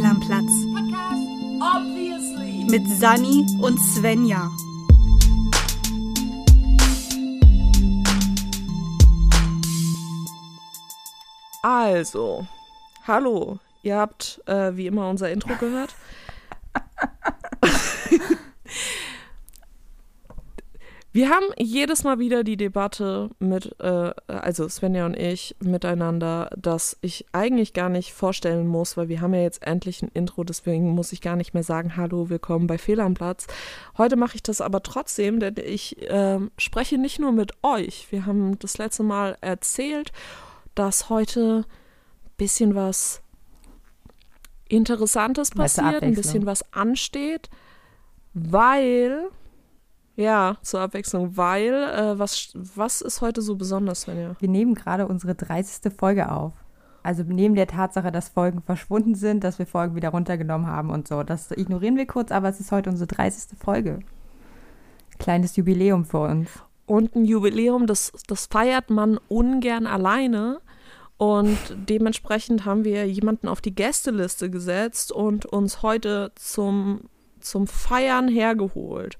Fehl am Platz. Mit Sani und Svenja. Also, hallo. Ihr habt äh, wie immer unser Intro gehört. Wir haben jedes Mal wieder die Debatte mit, äh, also Svenja und ich, miteinander, dass ich eigentlich gar nicht vorstellen muss, weil wir haben ja jetzt endlich ein Intro, deswegen muss ich gar nicht mehr sagen, hallo, willkommen bei Fehl am Platz. Heute mache ich das aber trotzdem, denn ich äh, spreche nicht nur mit euch. Wir haben das letzte Mal erzählt, dass heute ein bisschen was Interessantes passiert, ein bisschen was ansteht, weil ja, zur Abwechslung, weil, äh, was, was ist heute so besonders, Svenja? Wir nehmen gerade unsere 30. Folge auf. Also neben der Tatsache, dass Folgen verschwunden sind, dass wir Folgen wieder runtergenommen haben und so. Das ignorieren wir kurz, aber es ist heute unsere 30. Folge. Kleines Jubiläum für uns. Und ein Jubiläum, das, das feiert man ungern alleine. Und dementsprechend haben wir jemanden auf die Gästeliste gesetzt und uns heute zum, zum Feiern hergeholt.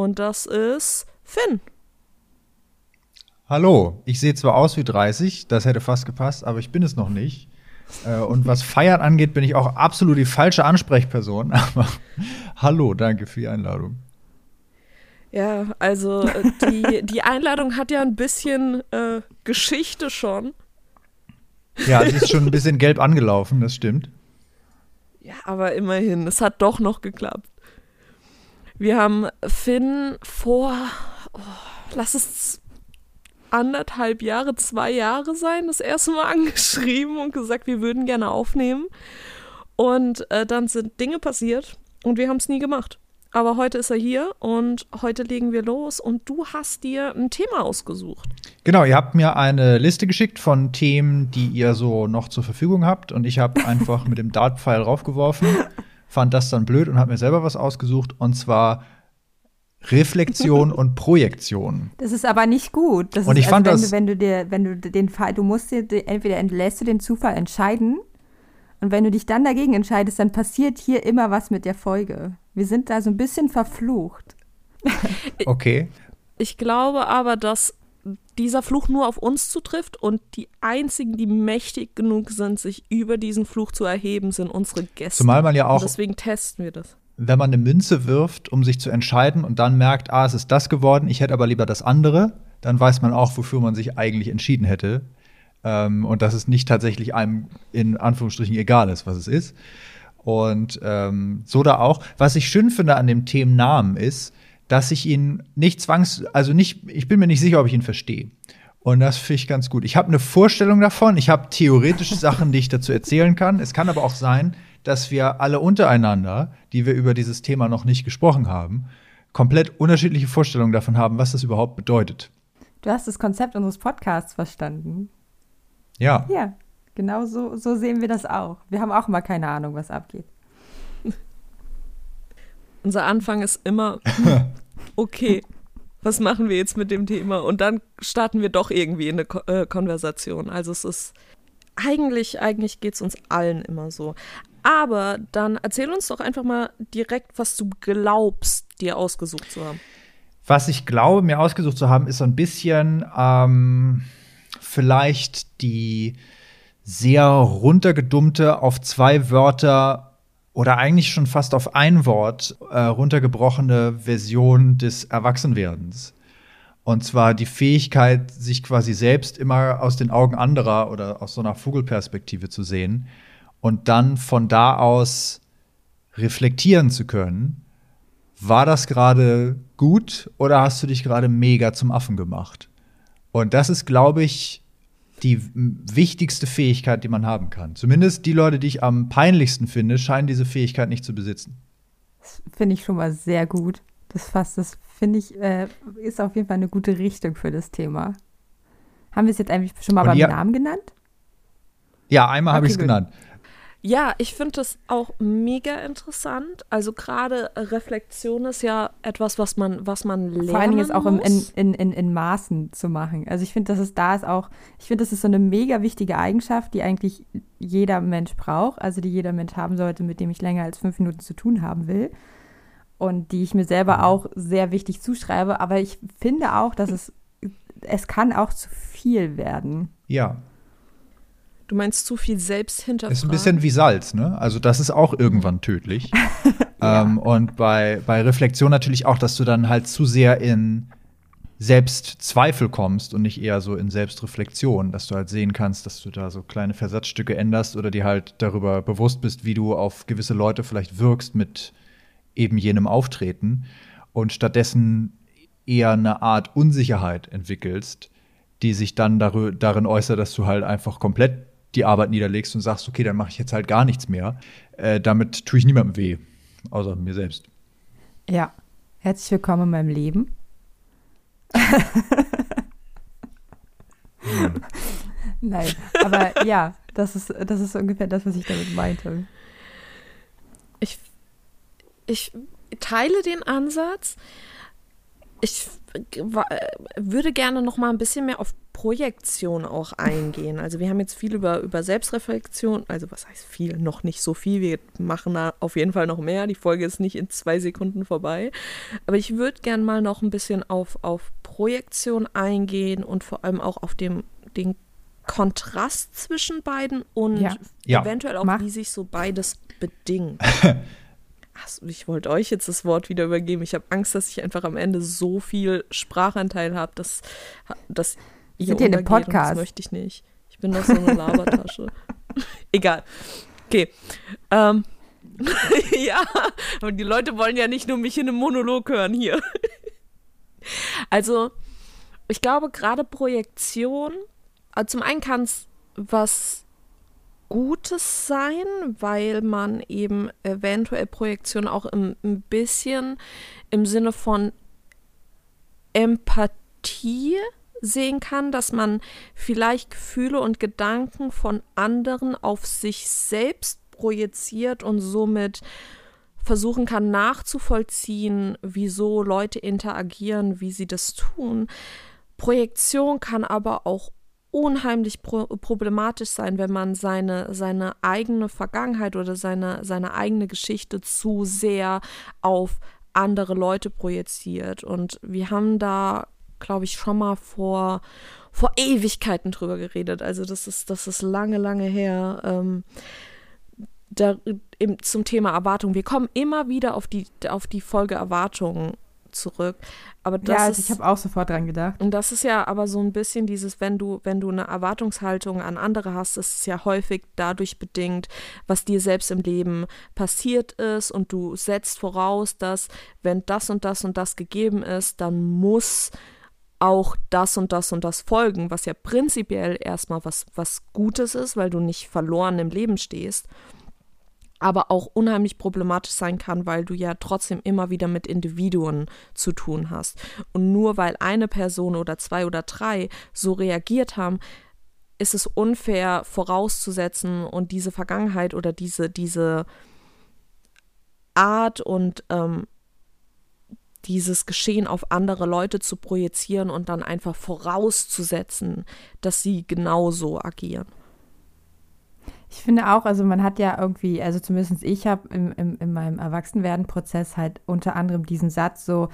Und das ist Finn. Hallo, ich sehe zwar aus wie 30, das hätte fast gepasst, aber ich bin es noch nicht. Äh, und was Feiern angeht, bin ich auch absolut die falsche Ansprechperson. Aber hallo, danke für die Einladung. Ja, also äh, die, die Einladung hat ja ein bisschen äh, Geschichte schon. Ja, es ist schon ein bisschen gelb angelaufen, das stimmt. Ja, aber immerhin, es hat doch noch geklappt. Wir haben Finn vor, oh, lass es anderthalb Jahre, zwei Jahre sein, das erste Mal angeschrieben und gesagt, wir würden gerne aufnehmen. Und äh, dann sind Dinge passiert und wir haben es nie gemacht. Aber heute ist er hier und heute legen wir los und du hast dir ein Thema ausgesucht. Genau, ihr habt mir eine Liste geschickt von Themen, die ihr so noch zur Verfügung habt und ich habe einfach mit dem Dartpfeil raufgeworfen fand das dann blöd und habe mir selber was ausgesucht und zwar Reflexion und Projektion. Das ist aber nicht gut. Das und ich ist, fand also, das, wenn du, wenn du dir, wenn du den Fall, du musst dir entweder lässt du den Zufall entscheiden und wenn du dich dann dagegen entscheidest, dann passiert hier immer was mit der Folge. Wir sind da so ein bisschen verflucht. okay. Ich glaube aber, dass dieser Fluch nur auf uns zutrifft und die einzigen, die mächtig genug sind, sich über diesen Fluch zu erheben, sind unsere Gäste. Zumal man ja auch. Und deswegen testen wir das. Wenn man eine Münze wirft, um sich zu entscheiden und dann merkt, ah, es ist das geworden, ich hätte aber lieber das andere, dann weiß man auch, wofür man sich eigentlich entschieden hätte. Ähm, und dass es nicht tatsächlich einem in Anführungsstrichen egal ist, was es ist. Und ähm, so da auch. Was ich schön finde an dem Themennamen ist, dass ich ihn nicht zwangs, also nicht, ich bin mir nicht sicher, ob ich ihn verstehe. Und das finde ich ganz gut. Ich habe eine Vorstellung davon. Ich habe theoretische Sachen, die ich dazu erzählen kann. Es kann aber auch sein, dass wir alle untereinander, die wir über dieses Thema noch nicht gesprochen haben, komplett unterschiedliche Vorstellungen davon haben, was das überhaupt bedeutet. Du hast das Konzept unseres Podcasts verstanden. Ja. Ja, genau so, so sehen wir das auch. Wir haben auch mal keine Ahnung, was abgeht. Unser Anfang ist immer, okay, was machen wir jetzt mit dem Thema? Und dann starten wir doch irgendwie in eine Ko äh, Konversation. Also es ist, eigentlich, eigentlich geht es uns allen immer so. Aber dann erzähl uns doch einfach mal direkt, was du glaubst, dir ausgesucht zu haben. Was ich glaube, mir ausgesucht zu haben, ist so ein bisschen ähm, vielleicht die sehr runtergedummte auf zwei Wörter oder eigentlich schon fast auf ein Wort äh, runtergebrochene Version des Erwachsenwerdens. Und zwar die Fähigkeit, sich quasi selbst immer aus den Augen anderer oder aus so einer Vogelperspektive zu sehen und dann von da aus reflektieren zu können. War das gerade gut oder hast du dich gerade mega zum Affen gemacht? Und das ist, glaube ich, die wichtigste Fähigkeit, die man haben kann. Zumindest die Leute, die ich am peinlichsten finde, scheinen diese Fähigkeit nicht zu besitzen. Das finde ich schon mal sehr gut. Das fasst, das finde ich, äh, ist auf jeden Fall eine gute Richtung für das Thema. Haben wir es jetzt eigentlich schon mal Und beim Namen genannt? Ja, einmal okay, habe ich es genannt. Ja, ich finde das auch mega interessant. Also gerade Reflexion ist ja etwas, was man, was man lernen Vor allen Dingen ist auch im, in, in, in, in Maßen zu machen. Also ich finde, dass es da ist auch, ich finde, das ist so eine mega wichtige Eigenschaft, die eigentlich jeder Mensch braucht, also die jeder Mensch haben sollte, mit dem ich länger als fünf Minuten zu tun haben will. Und die ich mir selber auch sehr wichtig zuschreibe. Aber ich finde auch, dass es, es kann auch zu viel werden. Ja, Du meinst zu viel selbst hinterfragen. ist ein bisschen wie Salz, ne? Also das ist auch irgendwann tödlich. ähm, und bei, bei Reflexion natürlich auch, dass du dann halt zu sehr in Selbstzweifel kommst und nicht eher so in Selbstreflexion, dass du halt sehen kannst, dass du da so kleine Versatzstücke änderst oder dir halt darüber bewusst bist, wie du auf gewisse Leute vielleicht wirkst mit eben jenem Auftreten und stattdessen eher eine Art Unsicherheit entwickelst, die sich dann darin äußert, dass du halt einfach komplett die Arbeit niederlegst und sagst, okay, dann mache ich jetzt halt gar nichts mehr. Äh, damit tue ich niemandem weh, außer mir selbst. Ja. Herzlich willkommen in meinem Leben. Nein, aber ja, das ist, das ist ungefähr das, was ich damit meinte. Ich, ich teile den Ansatz. Ich würde gerne noch mal ein bisschen mehr auf Projektion auch eingehen. Also wir haben jetzt viel über, über Selbstreflexion, also was heißt viel, noch nicht so viel. Wir machen da auf jeden Fall noch mehr. Die Folge ist nicht in zwei Sekunden vorbei. Aber ich würde gerne mal noch ein bisschen auf, auf Projektion eingehen und vor allem auch auf dem, den Kontrast zwischen beiden und. Ja. eventuell auch, Mach. wie sich so beides bedingt. Ich wollte euch jetzt das Wort wieder übergeben. Ich habe Angst, dass ich einfach am Ende so viel Sprachanteil habe, dass, dass ihr sind und Podcast. Das möchte ich nicht. Ich bin doch so eine Labertasche. Egal. Okay. Ähm. ja, aber die Leute wollen ja nicht nur mich in einem Monolog hören hier. also, ich glaube, gerade Projektion, also zum einen kann es was Gutes sein, weil man eben eventuell Projektion auch im, ein bisschen im Sinne von Empathie sehen kann, dass man vielleicht Gefühle und Gedanken von anderen auf sich selbst projiziert und somit versuchen kann nachzuvollziehen, wieso Leute interagieren, wie sie das tun. Projektion kann aber auch unheimlich pro problematisch sein, wenn man seine, seine eigene Vergangenheit oder seine, seine eigene Geschichte zu sehr auf andere Leute projiziert. Und wir haben da, glaube ich, schon mal vor, vor Ewigkeiten drüber geredet. Also das ist, das ist lange, lange her. Ähm, da, im, zum Thema Erwartung. Wir kommen immer wieder auf die, auf die Folge Erwartungen zurück. Aber das ja, also ist, ich habe auch sofort dran gedacht. und das ist ja aber so ein bisschen dieses, wenn du, wenn du eine Erwartungshaltung an andere hast, ist es ja häufig dadurch bedingt, was dir selbst im Leben passiert ist und du setzt voraus, dass wenn das und das und das gegeben ist, dann muss auch das und das und das folgen, was ja prinzipiell erstmal was, was Gutes ist, weil du nicht verloren im Leben stehst aber auch unheimlich problematisch sein kann, weil du ja trotzdem immer wieder mit Individuen zu tun hast. Und nur weil eine Person oder zwei oder drei so reagiert haben, ist es unfair vorauszusetzen und diese Vergangenheit oder diese, diese Art und ähm, dieses Geschehen auf andere Leute zu projizieren und dann einfach vorauszusetzen, dass sie genauso agieren. Ich finde auch, also man hat ja irgendwie, also zumindest ich habe im, im, in meinem Erwachsenwerden-Prozess halt unter anderem diesen Satz so,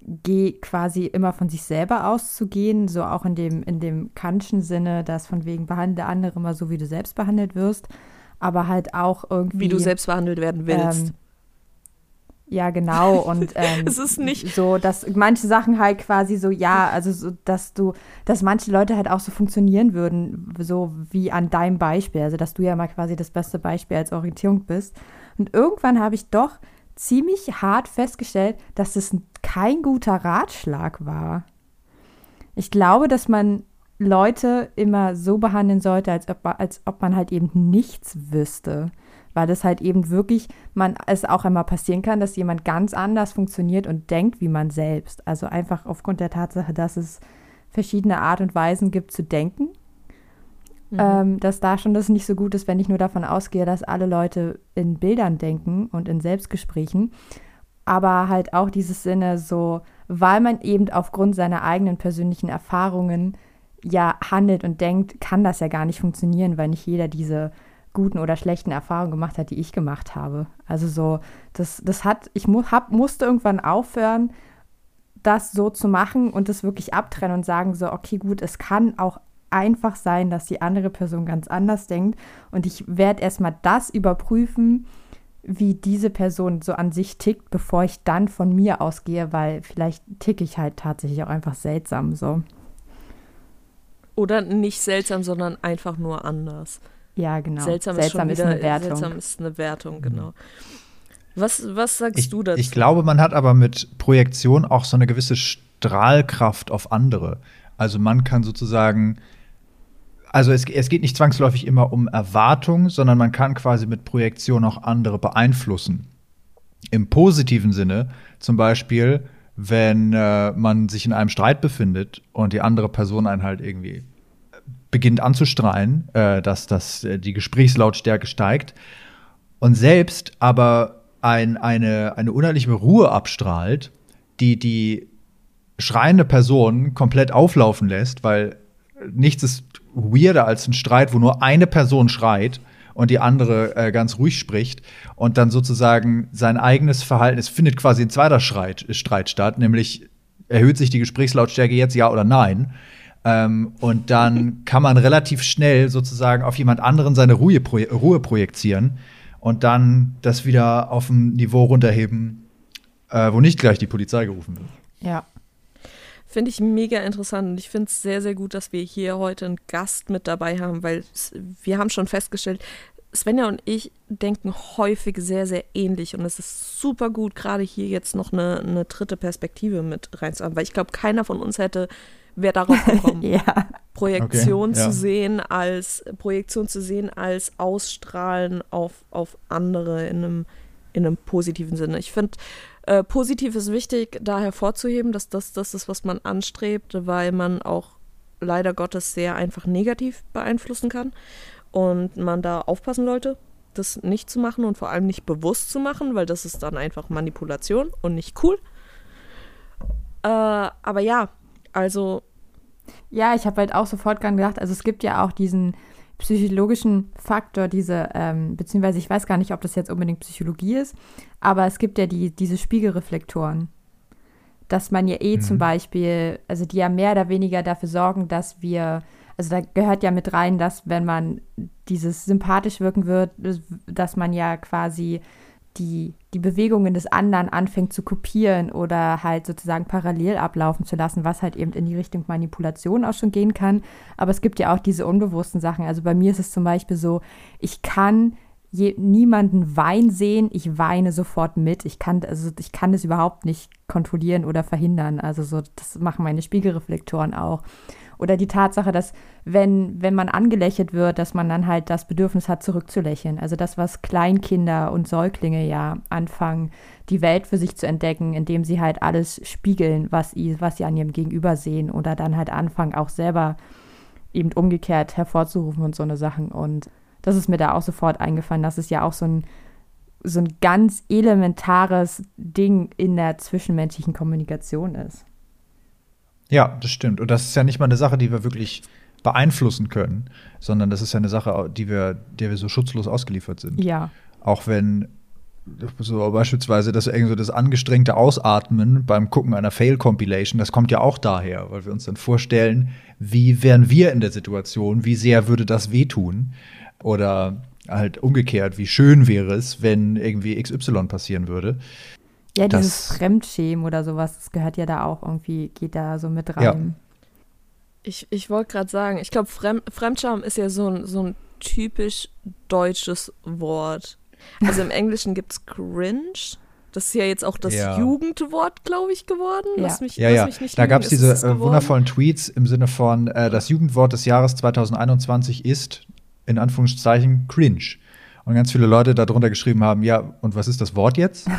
geh quasi immer von sich selber auszugehen, so auch in dem, in dem Kantschen Sinne, dass von wegen behandle andere immer so, wie du selbst behandelt wirst, aber halt auch irgendwie. Wie du selbst behandelt werden willst. Ähm, ja, genau. Und ähm, Es ist nicht- so, dass manche Sachen halt quasi so, ja, also so, dass du, dass manche Leute halt auch so funktionieren würden, so wie an deinem Beispiel. Also, dass du ja mal quasi das beste Beispiel als Orientierung bist. Und irgendwann habe ich doch ziemlich hart festgestellt, dass es kein guter Ratschlag war. Ich glaube, dass man Leute immer so behandeln sollte, als ob, als ob man halt eben nichts wüsste. Weil das halt eben wirklich, man es auch einmal passieren kann, dass jemand ganz anders funktioniert und denkt wie man selbst. Also einfach aufgrund der Tatsache, dass es verschiedene Art und Weisen gibt zu denken. mhm. ähm, dass da schon das nicht so gut ist, wenn ich nur davon ausgehe, dass alle Leute in Bildern denken und in Selbstgesprächen. Aber halt auch dieses Sinne so, weil man eben aufgrund seiner eigenen persönlichen Erfahrungen ja handelt und denkt, kann das ja gar nicht funktionieren, weil nicht jeder diese guten oder schlechten Erfahrungen gemacht hat, die ich gemacht habe. Also so, das, das hat, ich mu hab, musste irgendwann aufhören, das so zu machen und das wirklich abtrennen und sagen so, okay, gut, es kann auch einfach sein, dass die andere Person ganz anders denkt und ich werde erstmal das überprüfen, wie diese Person so an sich tickt, bevor ich dann von mir ausgehe, weil vielleicht ticke ich halt tatsächlich auch einfach seltsam so. Oder nicht seltsam, sondern einfach nur anders. Ja, genau. Seltsam, seltsam ist, ist, eine Wertung. Seltsam ist eine Wertung, genau. Was, was sagst ich, du dazu? Ich glaube, man hat aber mit Projektion auch so eine gewisse Strahlkraft auf andere. Also man kann sozusagen, also es, es geht nicht zwangsläufig immer um Erwartung, sondern man kann quasi mit Projektion auch andere beeinflussen. Im positiven Sinne, zum Beispiel, wenn äh, man sich in einem Streit befindet und die andere Person einen halt irgendwie beginnt anzustrahlen, äh, dass, dass äh, die Gesprächslautstärke steigt und selbst aber ein, eine, eine unheimliche Ruhe abstrahlt, die die schreiende Person komplett auflaufen lässt, weil nichts ist weirder als ein Streit, wo nur eine Person schreit und die andere äh, ganz ruhig spricht und dann sozusagen sein eigenes Verhalten, es findet quasi ein zweiter Streit, Streit statt, nämlich erhöht sich die Gesprächslautstärke jetzt ja oder nein. Ähm, und dann kann man relativ schnell sozusagen auf jemand anderen seine Ruhe, Ruhe projizieren und dann das wieder auf ein Niveau runterheben, äh, wo nicht gleich die Polizei gerufen wird. Ja. Finde ich mega interessant und ich finde es sehr, sehr gut, dass wir hier heute einen Gast mit dabei haben, weil wir haben schon festgestellt, Svenja und ich denken häufig sehr, sehr ähnlich und es ist super gut, gerade hier jetzt noch eine, eine dritte Perspektive mit reinzuhaben, weil ich glaube, keiner von uns hätte, wer darauf gekommen, ja. Projektion okay, zu ja. sehen als Projektion zu sehen als Ausstrahlen auf, auf andere in einem, in einem positiven Sinne. Ich finde, äh, positiv ist wichtig, da hervorzuheben, dass das das ist, was man anstrebt, weil man auch leider Gottes sehr einfach negativ beeinflussen kann und man da aufpassen sollte, das nicht zu machen und vor allem nicht bewusst zu machen, weil das ist dann einfach Manipulation und nicht cool. Äh, aber ja, also. Ja, ich habe halt auch sofort dran gedacht, also es gibt ja auch diesen psychologischen Faktor, diese, ähm, beziehungsweise ich weiß gar nicht, ob das jetzt unbedingt Psychologie ist, aber es gibt ja die, diese Spiegelreflektoren. Dass man ja eh mhm. zum Beispiel, also die ja mehr oder weniger dafür sorgen, dass wir, also da gehört ja mit rein, dass wenn man dieses sympathisch wirken wird, dass man ja quasi die, die Bewegungen des anderen anfängt zu kopieren oder halt sozusagen parallel ablaufen zu lassen, was halt eben in die Richtung Manipulation auch schon gehen kann. Aber es gibt ja auch diese unbewussten Sachen. Also bei mir ist es zum Beispiel so, ich kann je, niemanden weinen sehen, ich weine sofort mit. Ich kann, also ich kann das überhaupt nicht kontrollieren oder verhindern. Also so, das machen meine Spiegelreflektoren auch. Oder die Tatsache, dass wenn, wenn man angelächelt wird, dass man dann halt das Bedürfnis hat, zurückzulächeln. Also das, was Kleinkinder und Säuglinge ja anfangen, die Welt für sich zu entdecken, indem sie halt alles spiegeln, was, was sie an ihrem Gegenüber sehen oder dann halt anfangen, auch selber eben umgekehrt hervorzurufen und so eine Sachen. Und das ist mir da auch sofort eingefallen, dass es ja auch so ein, so ein ganz elementares Ding in der zwischenmenschlichen Kommunikation ist. Ja, das stimmt. Und das ist ja nicht mal eine Sache, die wir wirklich beeinflussen können, sondern das ist ja eine Sache, die wir, der wir so schutzlos ausgeliefert sind. Ja. Auch wenn so beispielsweise das irgendwie so das angestrengte Ausatmen beim Gucken einer Fail-Compilation, das kommt ja auch daher, weil wir uns dann vorstellen, wie wären wir in der Situation, wie sehr würde das wehtun oder halt umgekehrt, wie schön wäre es, wenn irgendwie XY passieren würde. Ja, dieses Fremdschämen oder sowas, das gehört ja da auch irgendwie, geht da so mit rein. Ja. Ich, ich wollte gerade sagen, ich glaube, Fremd, Fremdscham ist ja so ein, so ein typisch deutsches Wort. Also im Englischen gibt es cringe. Das ist ja jetzt auch das ja. Jugendwort, glaube ich, geworden. Ja, lass mich, ja. Lass ja. Mich nicht da gab es diese äh, wundervollen Tweets im Sinne von, äh, das Jugendwort des Jahres 2021 ist, in Anführungszeichen, cringe. Und ganz viele Leute darunter geschrieben haben, ja, und was ist das Wort jetzt?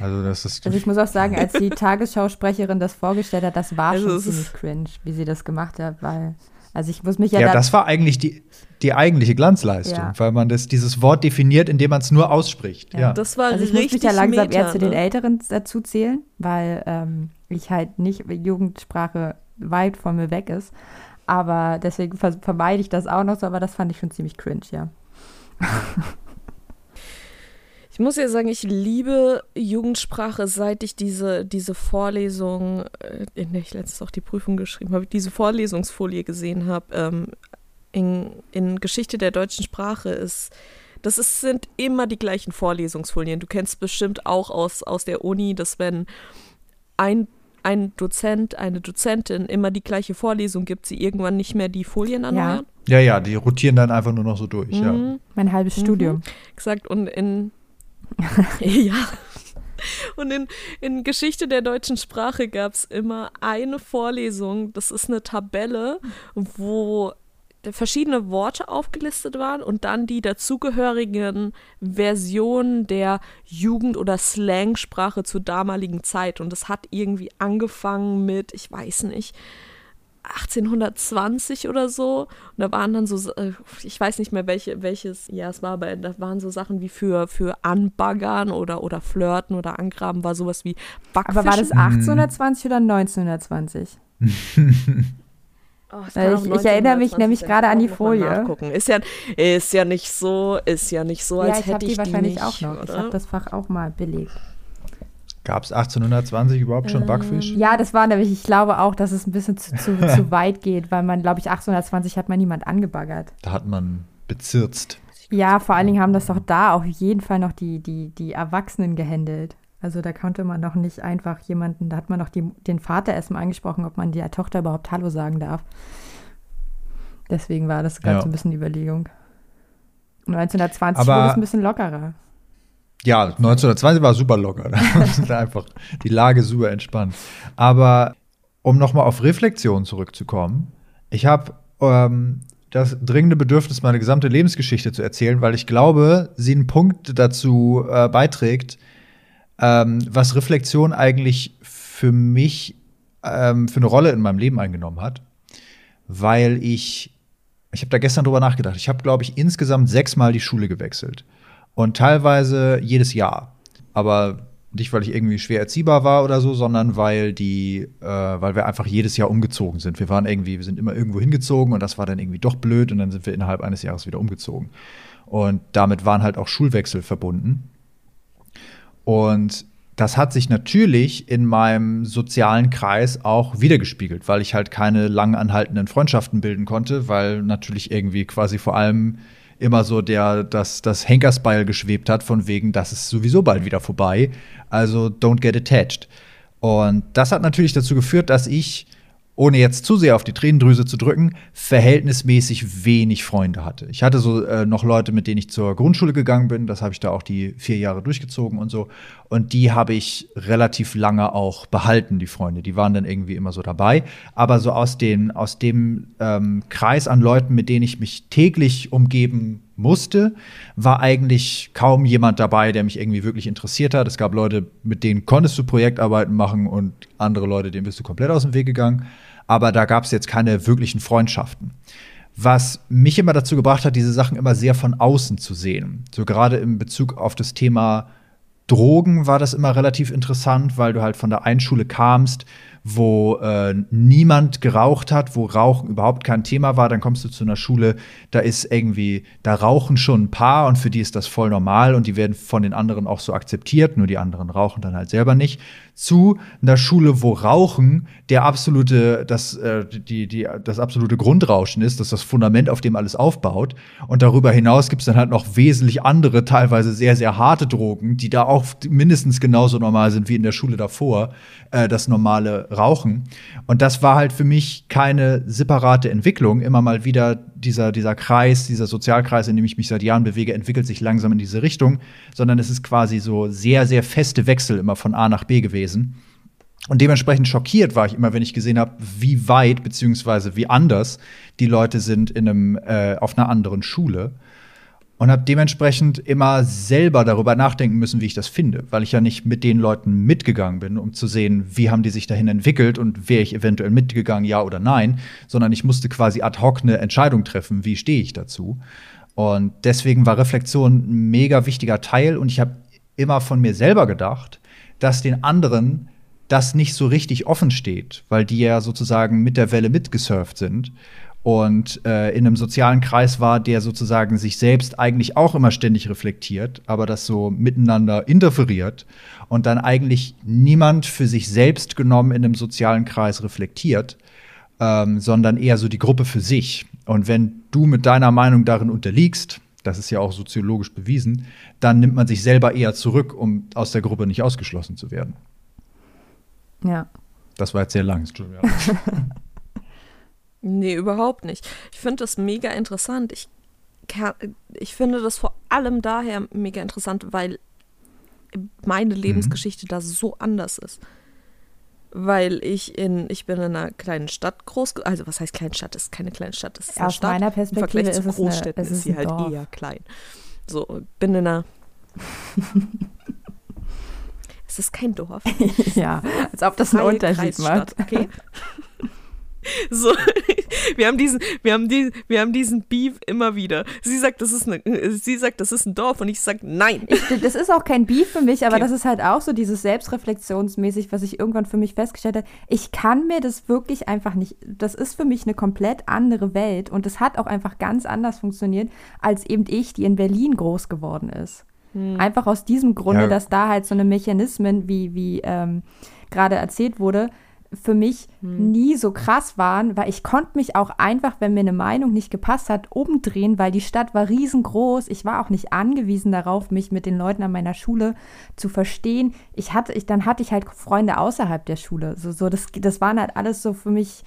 Also, das ist also ich muss auch sagen, als die Tagesschausprecherin das vorgestellt hat, das war also schon ziemlich cringe, wie sie das gemacht hat, weil Also ich muss mich ja. Ja, da das war eigentlich die, die eigentliche Glanzleistung, Ja. weil man das, dieses Wort definiert, indem man es nur ausspricht. Ja. Ja. Das war also ich muss richtig mich ja langsam Meta, eher zu den ne? Älteren dazu zählen, weil ähm, ich halt nicht Jugendsprache weit von mir weg ist. Aber deswegen ver vermeide ich das auch noch so, aber das fand ich schon ziemlich cringe, ja. Ich muss ja sagen, ich liebe Jugendsprache, seit ich diese, diese Vorlesung, äh, in der ich letztens auch die Prüfung geschrieben habe, diese Vorlesungsfolie gesehen habe, ähm, in, in Geschichte der deutschen Sprache ist. Das ist, sind immer die gleichen Vorlesungsfolien. Du kennst bestimmt auch aus, aus der Uni, dass wenn ein, ein Dozent, eine Dozentin immer die gleiche Vorlesung gibt, sie irgendwann nicht mehr die Folien erneuern. ja, ja, die rotieren dann einfach nur noch so durch. Ja. Mhm. Mein halbes Mhm. Studium. gesagt und in ja und in, in Geschichte der deutschen Sprache gab es immer eine Vorlesung, das ist eine Tabelle, wo verschiedene Worte aufgelistet waren und dann die dazugehörigen Versionen der Jugend- oder Slangsprache zur damaligen Zeit. Und das hat irgendwie angefangen mit, ich weiß nicht, 1820 oder so. Und da waren dann so, äh, ich weiß nicht mehr, welche, welches Jahr es war, aber da waren so Sachen wie für, für Anbaggern oder, oder Flirten oder Angraben war sowas wie Backfischen. Aber war das 1820 oder 1920? Oh, Weil ich- ich erinnere mich 1920 nämlich gerade an die Folie. nachgucken. Ist ja, ist ja nicht so, ist ja nicht so, als ja, ich habe hätte die ich wahrscheinlich nicht, auch noch. Ich habe das Fach auch mal belegt. Gab es 1820 überhaupt schon Ähm, Backfisch? Ja, das war nämlich, ich glaube auch, dass es ein bisschen zu, zu, zu weit geht, weil man, glaube ich, 1820 hat man niemand angebaggert. Da hat man bezirzt. Ja, vor allen Dingen haben das doch da auf jeden Fall noch die, die, die Erwachsenen gehandelt. Also da konnte man doch nicht einfach jemanden, da hat man doch die, den Vater erstmal angesprochen, ob man der Tochter überhaupt Hallo sagen darf. Deswegen war das ganz Ja. so ein bisschen die Überlegung. Und 1920 Aber- wurde es ein bisschen lockerer. Ja, 1920 war super locker. Da ist einfach die Lage super entspannt. Aber um nochmal auf Reflexion zurückzukommen, ich habe ähm, das dringende Bedürfnis, meine gesamte Lebensgeschichte zu erzählen, weil ich glaube, sie einen Punkt dazu äh, beiträgt, ähm, was Reflexion eigentlich für mich ähm, für eine Rolle in meinem Leben eingenommen hat. Weil ich, ich habe da gestern drüber nachgedacht, ich habe, glaube ich, insgesamt sechsmal die Schule gewechselt. Und teilweise jedes Jahr. Aber nicht, weil ich irgendwie schwer erziehbar war oder so, sondern weil die, äh, weil wir einfach jedes Jahr umgezogen sind. Wir waren irgendwie, wir sind immer irgendwo hingezogen und das war dann irgendwie doch blöd und dann sind wir innerhalb eines Jahres wieder umgezogen. Und damit waren halt auch Schulwechsel verbunden. Und das hat sich natürlich in meinem sozialen Kreis auch wiedergespiegelt, weil ich halt keine lang anhaltenden Freundschaften bilden konnte, weil natürlich irgendwie quasi vor allem immer so der, das, das Henkersbeil geschwebt hat, von wegen, das ist sowieso bald wieder vorbei. Also don't get attached. Und das hat natürlich dazu geführt, dass ich, ohne jetzt zu sehr auf die Tränendrüse zu drücken, verhältnismäßig wenig Freunde hatte. Ich hatte so äh, noch Leute, mit denen ich zur Grundschule gegangen bin. Das habe ich da auch die vier Jahre durchgezogen und so. Und die habe ich relativ lange auch behalten, die Freunde. Die waren dann irgendwie immer so dabei. Aber so aus, den, aus dem ähm, Kreis an Leuten, mit denen ich mich täglich umgeben musste, war eigentlich kaum jemand dabei, der mich irgendwie wirklich interessiert hat. Es gab Leute, mit denen konntest du Projektarbeiten machen und andere Leute, denen bist du komplett aus dem Weg gegangen. Aber da gab es jetzt keine wirklichen Freundschaften. Was mich immer dazu gebracht hat, diese Sachen immer sehr von außen zu sehen. So gerade in Bezug auf das Thema Drogen war das immer relativ interessant, weil du halt von der Einschule kamst, wo äh, niemand geraucht hat, wo Rauchen überhaupt kein Thema war. Dann kommst du zu einer Schule, da ist irgendwie, da rauchen schon ein paar und für die ist das voll normal und die werden von den anderen auch so akzeptiert, nur die anderen rauchen dann halt selber nicht. Zu einer Schule, wo Rauchen der absolute, das, äh, die, die, das absolute Grundrauschen ist, das ist das Fundament, auf dem alles aufbaut. Und darüber hinaus gibt es dann halt noch wesentlich andere, teilweise sehr, sehr harte Drogen, die da auch mindestens genauso normal sind wie in der Schule davor, äh, das normale Rauchen. Und das war halt für mich keine separate Entwicklung. Immer mal wieder dieser, dieser Kreis, dieser Sozialkreis, in dem ich mich seit Jahren bewege, entwickelt sich langsam in diese Richtung, sondern es ist quasi so sehr, sehr feste Wechsel immer von A nach B gewesen. Und dementsprechend schockiert war ich immer, wenn ich gesehen habe, wie weit beziehungsweise wie anders die Leute sind in einem, äh, auf einer anderen Schule. Und habe dementsprechend immer selber darüber nachdenken müssen, wie ich das finde, weil ich ja nicht mit den Leuten mitgegangen bin, um zu sehen, wie haben die sich dahin entwickelt und wäre ich eventuell mitgegangen, ja oder nein, sondern ich musste quasi ad hoc eine Entscheidung treffen, wie stehe ich dazu. Und deswegen war Reflexion ein mega wichtiger Teil und ich habe immer von mir selber gedacht, dass den anderen das nicht so richtig offen steht, weil die ja sozusagen mit der Welle mitgesurft sind und äh, in einem sozialen Kreis war, der sozusagen sich selbst eigentlich auch immer ständig reflektiert, aber das so miteinander interferiert und dann eigentlich niemand für sich selbst genommen in einem sozialen Kreis reflektiert, ähm, sondern eher so die Gruppe für sich. Und wenn du mit deiner Meinung darin unterliegst, das ist ja auch soziologisch bewiesen, dann nimmt man sich selber eher zurück, um aus der Gruppe nicht ausgeschlossen zu werden. Ja. Das war jetzt sehr lang, Entschuldigung. Nee, überhaupt nicht. Ich finde das mega interessant. Ich, ich finde das vor allem daher mega interessant, weil meine Lebensgeschichte mhm. da so anders ist. Weil ich in, ich bin in einer kleinen Stadt groß, also was heißt Kleinstadt? Das ist keine kleine Stadt, das ist Aus eine Stadt. meiner Perspektive Im Vergleich ist zu es Großstädten eine, ist, ist sie halt Dorf. eher klein. So, bin in einer. es ist kein Dorf. ja, als ob das einen Unterschied macht. Okay. So, wir haben diesen, wir haben diesen, wir haben diesen Beef immer wieder. Sie sagt, das ist eine, sie sagt, das ist ein Dorf und ich sag nein. Ich, das ist auch kein Beef für mich, aber Okay. das ist halt auch so dieses Selbstreflexionsmäßig, was ich irgendwann für mich festgestellt habe. Ich kann mir das wirklich einfach nicht, das ist für mich eine komplett andere Welt und es hat auch einfach ganz anders funktioniert, als eben ich, die in Berlin groß geworden ist. Einfach aus diesem Grunde, Ja. dass da halt so eine Mechanismen, wie, wie ähm, gerade erzählt wurde, für mich nie so krass waren, weil ich konnte mich auch einfach, wenn mir eine Meinung nicht gepasst hat, umdrehen, weil die Stadt war riesengroß. Ich war auch nicht angewiesen darauf, mich mit den Leuten an meiner Schule zu verstehen. Ich hatte, ich, dann hatte ich halt Freunde außerhalb der Schule. So, so das, das waren halt alles so für mich,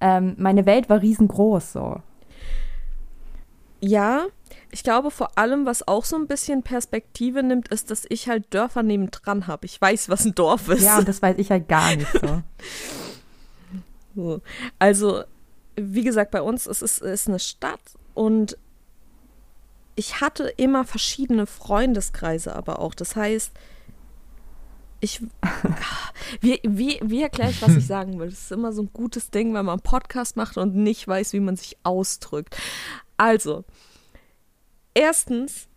ähm, meine Welt war riesengroß so. Ja, ich glaube vor allem, was auch so ein bisschen Perspektive nimmt, ist, dass ich halt Dörfer nebendran habe. Ich weiß, was ein Dorf ist. Ja, und das weiß ich halt gar nicht so. So. Also, wie gesagt, bei uns ist es ist eine Stadt und ich hatte immer verschiedene Freundeskreise aber auch. Das heißt, ich. Wie, wie, wie erkläre ich, was ich sagen will? Das ist immer so ein gutes Ding, wenn man einen Podcast macht und nicht weiß, wie man sich ausdrückt. Also, erstens,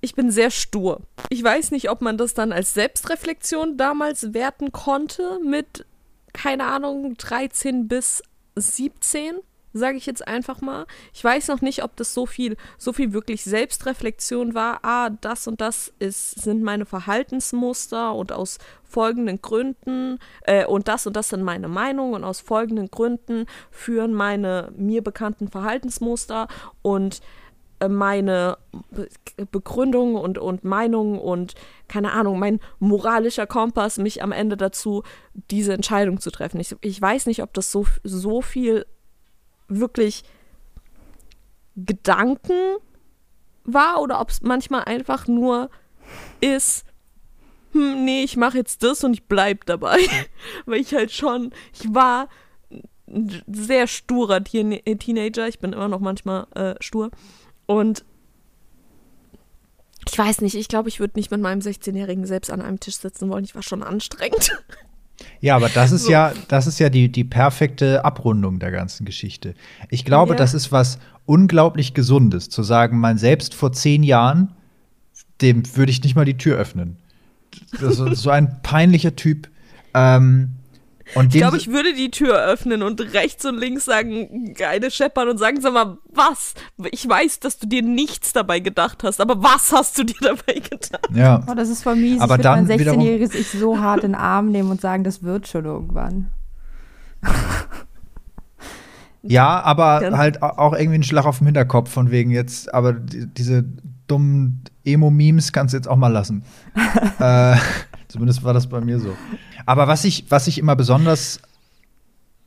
ich bin sehr stur. Ich weiß nicht, ob man das dann als Selbstreflexion damals werten konnte mit, keine Ahnung, 13 bis 17, sage ich jetzt einfach mal. Ich weiß noch nicht, ob das so viel, so viel wirklich Selbstreflexion war. Ah, das und das ist, sind meine Verhaltensmuster und aus folgenden Gründen, äh, und das und das sind meine Meinungen und aus folgenden Gründen führen meine mir bekannten Verhaltensmuster und meine Be Begründungen und, und Meinungen und keine Ahnung, mein moralischer Kompass mich am Ende dazu, diese Entscheidung zu treffen. Ich, ich weiß nicht, ob das so, so viel wirklich Gedanken war oder ob es manchmal einfach nur ist, hm, nee, ich mache jetzt das und ich bleib dabei. Weil ich halt schon, ich war ein sehr sturer Teen Teenager, ich bin immer noch manchmal äh, stur. Und ich weiß nicht, ich glaube, ich würde nicht mit meinem 16-Jährigen selbst an einem Tisch sitzen wollen. Ich war schon anstrengend. Ja, aber das ist So. ja, das ist ja die, die perfekte Abrundung der ganzen Geschichte. Ich glaube, Ja. das ist was unglaublich Gesundes, zu sagen, mein Selbst vor zehn Jahren, dem würde ich nicht mal die Tür öffnen. Das ist so ein peinlicher Typ. Ähm, und Ich glaube, ich würde die Tür öffnen und rechts und links sagen, geile scheppern und sagen, sag mal, was? Ich weiß, dass du dir nichts dabei gedacht hast, aber was hast du dir dabei gedacht? ja. Oh, das ist voll mies. Aber ich würde mein dann wiederum- 16-jähriges Ich so hart in den Arm nehmen und sagen, das wird schon irgendwann. Ja, aber Ganz- halt au- auch irgendwie ein Schlag auf den Hinterkopf von wegen jetzt, aber die, diese dummen Emo-Memes kannst du jetzt auch mal lassen. äh, zumindest war das bei mir so. Aber was ich, was ich immer besonders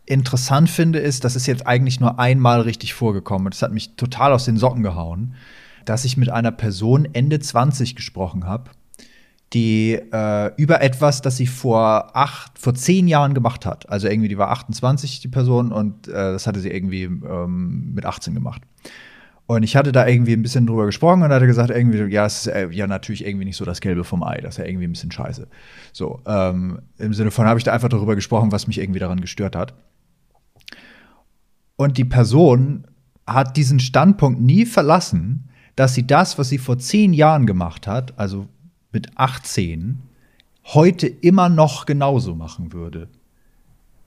interessant finde, ist, das ist jetzt eigentlich nur einmal richtig vorgekommen. Das hat mich total aus den Socken gehauen, dass ich mit einer Person Ende 20 gesprochen habe, die äh, über etwas, das sie vor acht, vor zehn Jahren gemacht hat. Also irgendwie, die war 28, die Person, und äh, das hatte sie irgendwie ähm, mit 18 gemacht. Und ich hatte da irgendwie ein bisschen drüber gesprochen und hatte gesagt, irgendwie, ja, es ist äh, ja natürlich irgendwie nicht so das Gelbe vom Ei, das ist ja irgendwie ein bisschen scheiße. So, ähm, im Sinne von habe ich da einfach darüber gesprochen, was mich irgendwie daran gestört hat. Und die Person hat diesen Standpunkt nie verlassen, dass sie das, was sie vor zehn Jahren gemacht hat, also mit 18, heute immer noch genauso machen würde.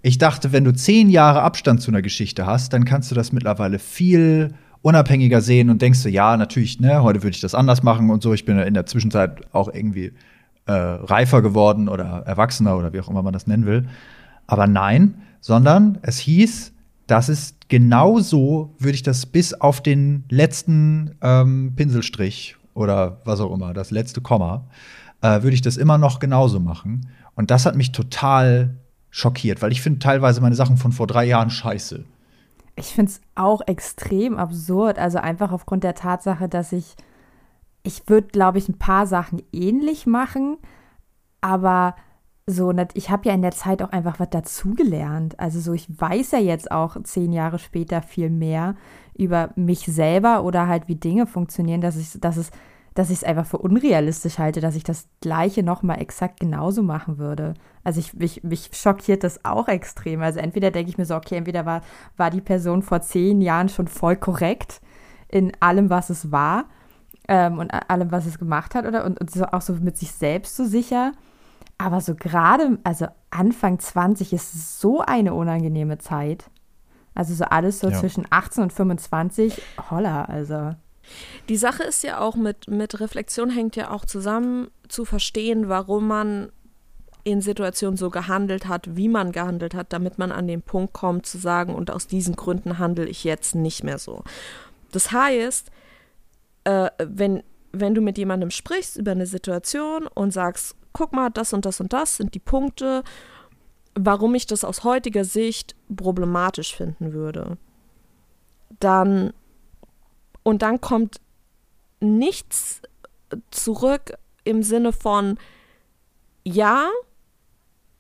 Ich dachte, wenn du zehn Jahre Abstand zu einer Geschichte hast, dann kannst du das mittlerweile viel unabhängiger sehen und denkst du, ja, natürlich, ne, heute würde ich das anders machen und so. Ich bin in der Zwischenzeit auch irgendwie äh, reifer geworden oder erwachsener oder wie auch immer man das nennen will. Aber nein, sondern es hieß, das ist genau so, würde ich das bis auf den letzten ähm, Pinselstrich oder was auch immer, das letzte Komma, äh, würde ich das immer noch genauso machen. Und das hat mich total schockiert, weil ich finde teilweise meine Sachen von vor drei Jahren scheiße. Ich finde es auch extrem absurd. Also einfach aufgrund der Tatsache, dass ich, ich würde, glaube ich, ein paar Sachen ähnlich machen, aber so, ich habe ja in der Zeit auch einfach was dazugelernt. Also so, ich weiß ja jetzt auch zehn Jahre später viel mehr über mich selber oder halt wie Dinge funktionieren, dass ich, dass es, dass ich es einfach für unrealistisch halte, dass ich das Gleiche nochmal exakt genauso machen würde. Also ich, mich, mich schockiert das auch extrem. Also entweder denke ich mir so, okay, entweder war, war die Person vor zehn Jahren schon voll korrekt in allem, was es war ähm, und allem, was es gemacht hat, oder und, und so, auch so mit sich selbst so sicher aber so gerade, also Anfang 20 ist so eine unangenehme Zeit. Also so alles so ja. zwischen 18 und 25, holla, also. Die Sache ist ja auch mit, mit Reflexion hängt ja auch zusammen zu verstehen, warum man in Situationen so gehandelt hat, wie man gehandelt hat, damit man an den Punkt kommt zu sagen, und aus diesen Gründen handle ich jetzt nicht mehr so. Das heißt, äh, wenn, wenn du mit jemandem sprichst über eine Situation und sagst, guck mal, das und das und das sind die Punkte, warum ich das aus heutiger Sicht problematisch finden würde. Dann und dann kommt nichts zurück im Sinne von ja,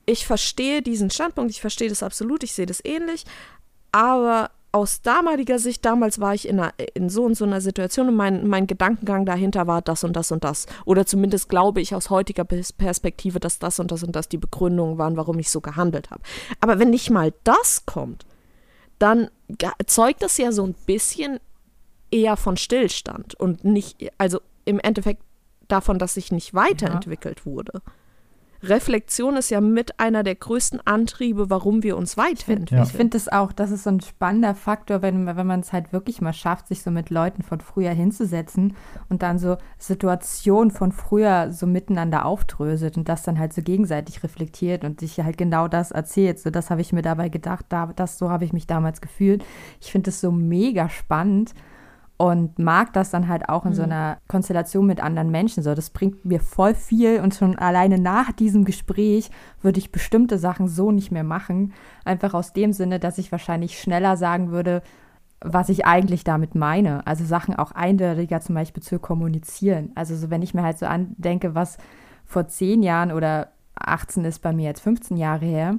ich verstehe diesen Standpunkt, ich verstehe das absolut, ich sehe das ähnlich, aber aus damaliger Sicht, damals war ich in, einer, in so und so einer Situation und mein, mein Gedankengang dahinter war das und das und das. Oder zumindest glaube ich aus heutiger Perspektive, dass das und das und das die Begründungen waren, warum ich so gehandelt habe. Aber wenn nicht mal das kommt, dann zeugt das ja so ein bisschen eher von Stillstand und nicht, also im Endeffekt davon, dass sich nicht weiterentwickelt ja. wurde. Reflexion ist ja mit einer der größten Antriebe, warum wir uns weiterentwickeln. Ich finde es auch, das ist so ein spannender Faktor, wenn, wenn man es halt wirklich mal schafft, sich so mit Leuten von früher hinzusetzen und dann so Situationen von früher so miteinander aufdröselt und das dann halt so gegenseitig reflektiert und sich halt genau das erzählt. So, das habe ich mir dabei gedacht, da, das so habe ich mich damals gefühlt. Ich finde es so mega spannend und mag das dann halt auch in mhm. so einer Konstellation mit anderen Menschen. So, das bringt mir voll viel und schon alleine nach diesem Gespräch würde ich bestimmte Sachen so nicht mehr machen. Einfach aus dem Sinne, dass ich wahrscheinlich schneller sagen würde, was ich eigentlich damit meine. Also Sachen auch eindeutiger zum Beispiel zu kommunizieren. Also so, wenn ich mir halt so andenke, was vor zehn Jahren oder 18 ist bei mir jetzt 15 Jahre her,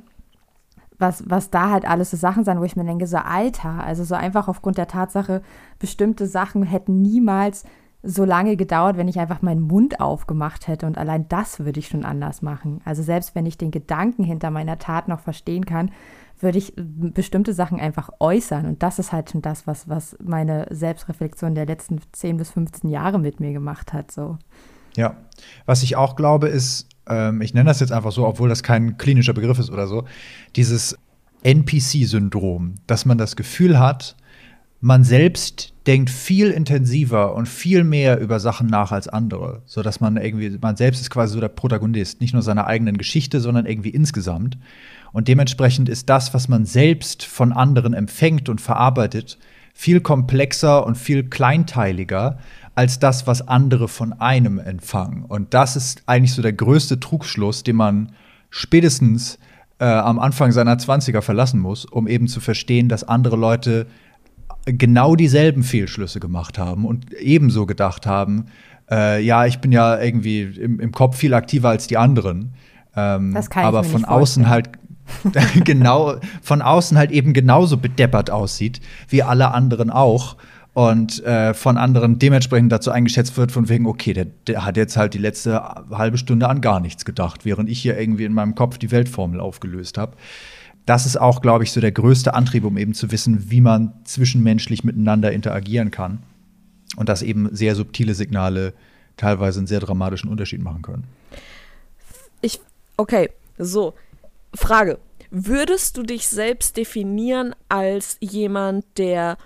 was, was da halt alles so Sachen sind, wo ich mir denke, so Alter, also so einfach aufgrund der Tatsache, bestimmte Sachen hätten niemals so lange gedauert, wenn ich einfach meinen Mund aufgemacht hätte und allein das würde ich schon anders machen. Also selbst wenn ich den Gedanken hinter meiner Tat noch verstehen kann, würde ich bestimmte Sachen einfach äußern und das ist halt schon das, was, was meine Selbstreflexion der letzten 10 bis 15 Jahre mit mir gemacht hat, so. Ja, was ich auch glaube, ist, ähm, ich nenne das jetzt einfach so, obwohl das kein klinischer Begriff ist oder so, dieses NPC-Syndrom, dass man das Gefühl hat, man selbst denkt viel intensiver und viel mehr über Sachen nach als andere, so dass man irgendwie, man selbst ist quasi so der Protagonist, nicht nur seiner eigenen Geschichte, sondern irgendwie insgesamt. Und dementsprechend ist das, was man selbst von anderen empfängt und verarbeitet, viel komplexer und viel kleinteiliger als das, was andere von einem empfangen. Und das ist eigentlich so der größte Trugschluss, den man spätestens äh, am Anfang seiner 20er verlassen muss, um eben zu verstehen, dass andere Leute genau dieselben Fehlschlüsse gemacht haben und ebenso gedacht haben, äh, ja, ich bin ja irgendwie im, im, Kopf viel aktiver als die anderen. Ähm, das kann ich aber von außen halt genau, von außen halt eben genauso bedeppert aussieht, wie alle anderen auch und äh, von anderen dementsprechend dazu eingeschätzt wird, von wegen, okay, der, der, hat jetzt halt die letzte halbe Stunde an gar nichts gedacht, während ich hier irgendwie in meinem Kopf die Weltformel aufgelöst habe. Das ist auch, glaube ich, so der größte Antrieb, um eben zu wissen, wie man zwischenmenschlich miteinander interagieren kann. Und dass eben sehr subtile Signale teilweise einen sehr dramatischen Unterschied machen können. Ich, okay, so, Frage. Würdest du dich selbst definieren als jemand, der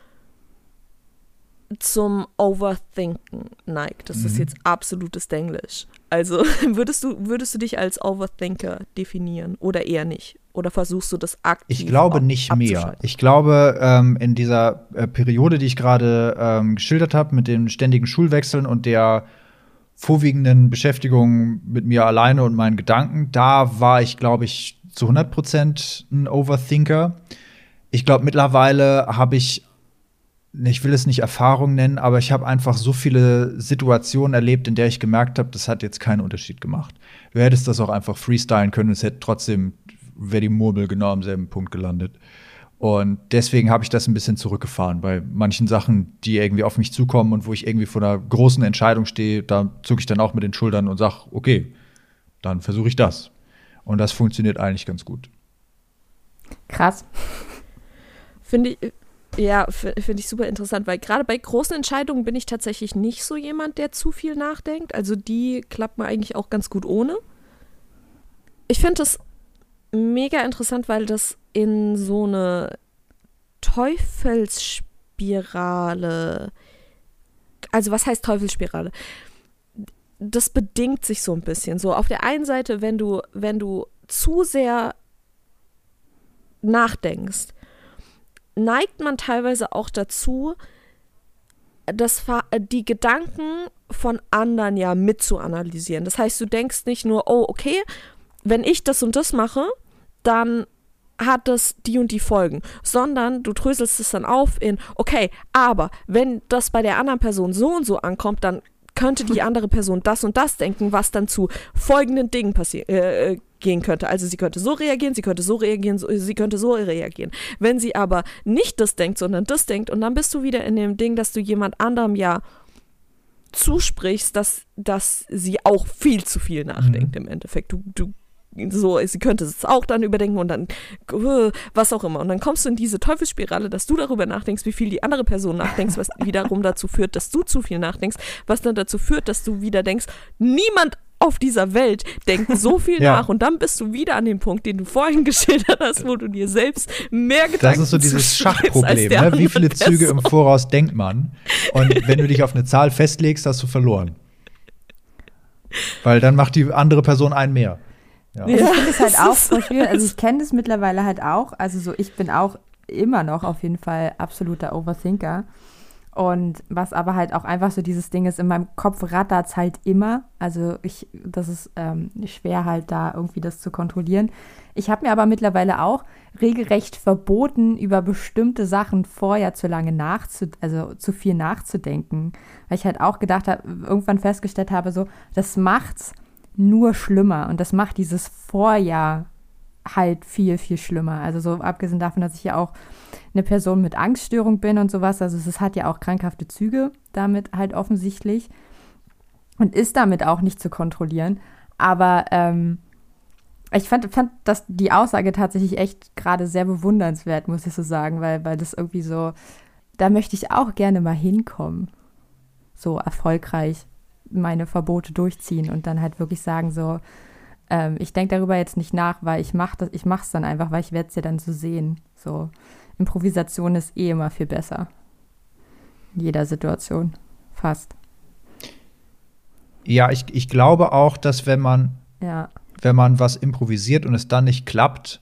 zum Overthinken neigt. Das mhm. ist jetzt absolutes Denglisch. Also würdest du, würdest du dich als Overthinker definieren oder eher nicht? Oder versuchst du das aktiv Ich glaube nicht mehr. Ich glaube, ähm, in dieser äh, Periode, die ich gerade ähm, geschildert habe, mit den ständigen Schulwechseln und der vorwiegenden Beschäftigung mit mir alleine und meinen Gedanken, da war ich, glaube ich, zu 100 Prozent ein Overthinker. Ich glaube, mittlerweile habe ich ich will es nicht Erfahrung nennen, aber ich habe einfach so viele Situationen erlebt, in der ich gemerkt habe, das hat jetzt keinen Unterschied gemacht. Du hättest das auch einfach freestylen können, es hätte trotzdem, wäre die Murmel genau am selben Punkt gelandet. Und deswegen habe ich das ein bisschen zurückgefahren. Bei manchen Sachen, die irgendwie auf mich zukommen und wo ich irgendwie vor einer großen Entscheidung stehe, da zucke ich dann auch mit den Schultern und sage, okay, dann versuche ich das. Und das funktioniert eigentlich ganz gut. Krass. Finde ich, ja, finde ich super interessant, weil gerade bei großen Entscheidungen bin ich tatsächlich nicht so jemand, der zu viel nachdenkt. Also die klappt man eigentlich auch ganz gut ohne. Ich finde das mega interessant, weil das in so eine Teufelsspirale. Also was heißt Teufelsspirale? Das bedingt sich so ein bisschen. So auf der einen Seite, wenn du, wenn du zu sehr nachdenkst, neigt man teilweise auch dazu, das, die Gedanken von anderen ja mitzuanalysieren. Das heißt, du denkst nicht nur, oh, okay, wenn ich das und das mache, dann hat das die und die Folgen, sondern du dröselst es dann auf in, okay, aber wenn das bei der anderen Person so und so ankommt, dann könnte die andere Person das und das denken, was dann zu folgenden Dingen passiert. Äh, gehen könnte. Also sie könnte so reagieren, sie könnte so reagieren, so, sie könnte so reagieren. Wenn sie aber nicht das denkt, sondern das denkt, und dann bist du wieder in dem Ding, dass du jemand anderem ja zusprichst, dass, dass sie auch viel zu viel nachdenkt mhm. im Endeffekt. Du, du so, sie könnte es auch dann überdenken und dann äh, was auch immer. Und dann kommst du in diese Teufelsspirale, dass du darüber nachdenkst, wie viel die andere Person nachdenkt, was wiederum dazu führt, dass du zu viel nachdenkst, was dann dazu führt, dass du wieder denkst, niemand auf dieser Welt denkt so viel ja. nach und dann bist du wieder an dem Punkt, den du vorhin geschildert hast, wo du dir selbst mehr Gedanken Das ist so dieses Schachproblem, ne? wie viele Person. Züge im Voraus denkt man und wenn du dich auf eine Zahl festlegst, hast du verloren. Weil dann macht die andere Person einen mehr. Ja. Ich finde es halt auch voll schwierig. Also ich kenne das mittlerweile halt auch. Also so, ich bin auch immer noch auf jeden Fall absoluter Overthinker. Und was aber halt auch einfach so dieses Ding ist, in meinem Kopf rattert es halt immer. Also ich, das ist ähm, schwer halt da irgendwie das zu kontrollieren. Ich habe mir aber mittlerweile auch regelrecht verboten, über bestimmte Sachen vorher zu lange nachzu, also zu viel nachzudenken. Weil ich halt auch gedacht habe, irgendwann festgestellt habe, so, das macht's nur schlimmer. Und das macht dieses Vorjahr halt viel, viel schlimmer. Also so abgesehen davon, dass ich ja auch eine Person mit Angststörung bin und sowas. Also es hat ja auch krankhafte Züge damit halt offensichtlich und ist damit auch nicht zu kontrollieren. Aber ähm, ich fand, fand das, die Aussage tatsächlich echt gerade sehr bewundernswert, muss ich so sagen, weil, weil das irgendwie so, da möchte ich auch gerne mal hinkommen. So erfolgreich meine Verbote durchziehen und dann halt wirklich sagen so, ähm, ich denke darüber jetzt nicht nach, weil ich mache es dann einfach, weil ich werde es ja dann so sehen. So Improvisation ist eh immer viel besser. In jeder Situation. Fast. Ja, ich, ich glaube auch, dass wenn man, ja. wenn man was improvisiert und es dann nicht klappt,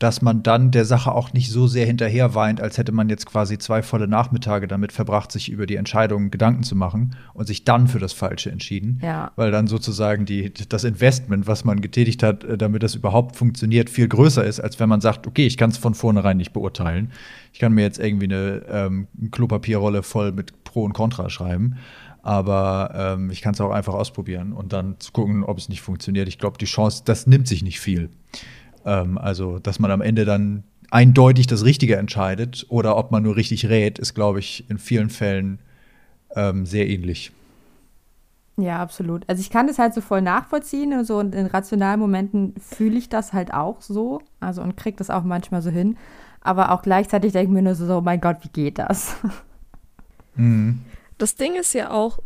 dass man dann der Sache auch nicht so sehr hinterher weint, als hätte man jetzt quasi zwei volle Nachmittage damit verbracht, sich über die Entscheidung Gedanken zu machen und sich dann für das Falsche entschieden. Ja. Weil dann sozusagen die, das Investment, was man getätigt hat, äh, damit das überhaupt funktioniert, viel größer ist, als wenn man sagt, okay, ich kann es von vornherein nicht beurteilen. Ich kann mir jetzt irgendwie eine ähm, Klopapierrolle voll mit Pro und Contra schreiben. Aber ähm, ich kann es auch einfach ausprobieren und dann zu gucken, ob es nicht funktioniert. Ich glaube, die Chance, das nimmt sich nicht viel. Ähm, also, dass man am Ende dann eindeutig das Richtige entscheidet oder ob man nur richtig rät, ist, glaube ich, in vielen Fällen ähm, sehr ähnlich. Ja, absolut. Also ich kann das halt so voll nachvollziehen und so und in rationalen Momenten fühle ich das halt auch so. Also und kriege das auch manchmal so hin. Aber auch gleichzeitig denke ich mir nur so, oh mein Gott, wie geht das? Mhm. Das Ding ist ja auch,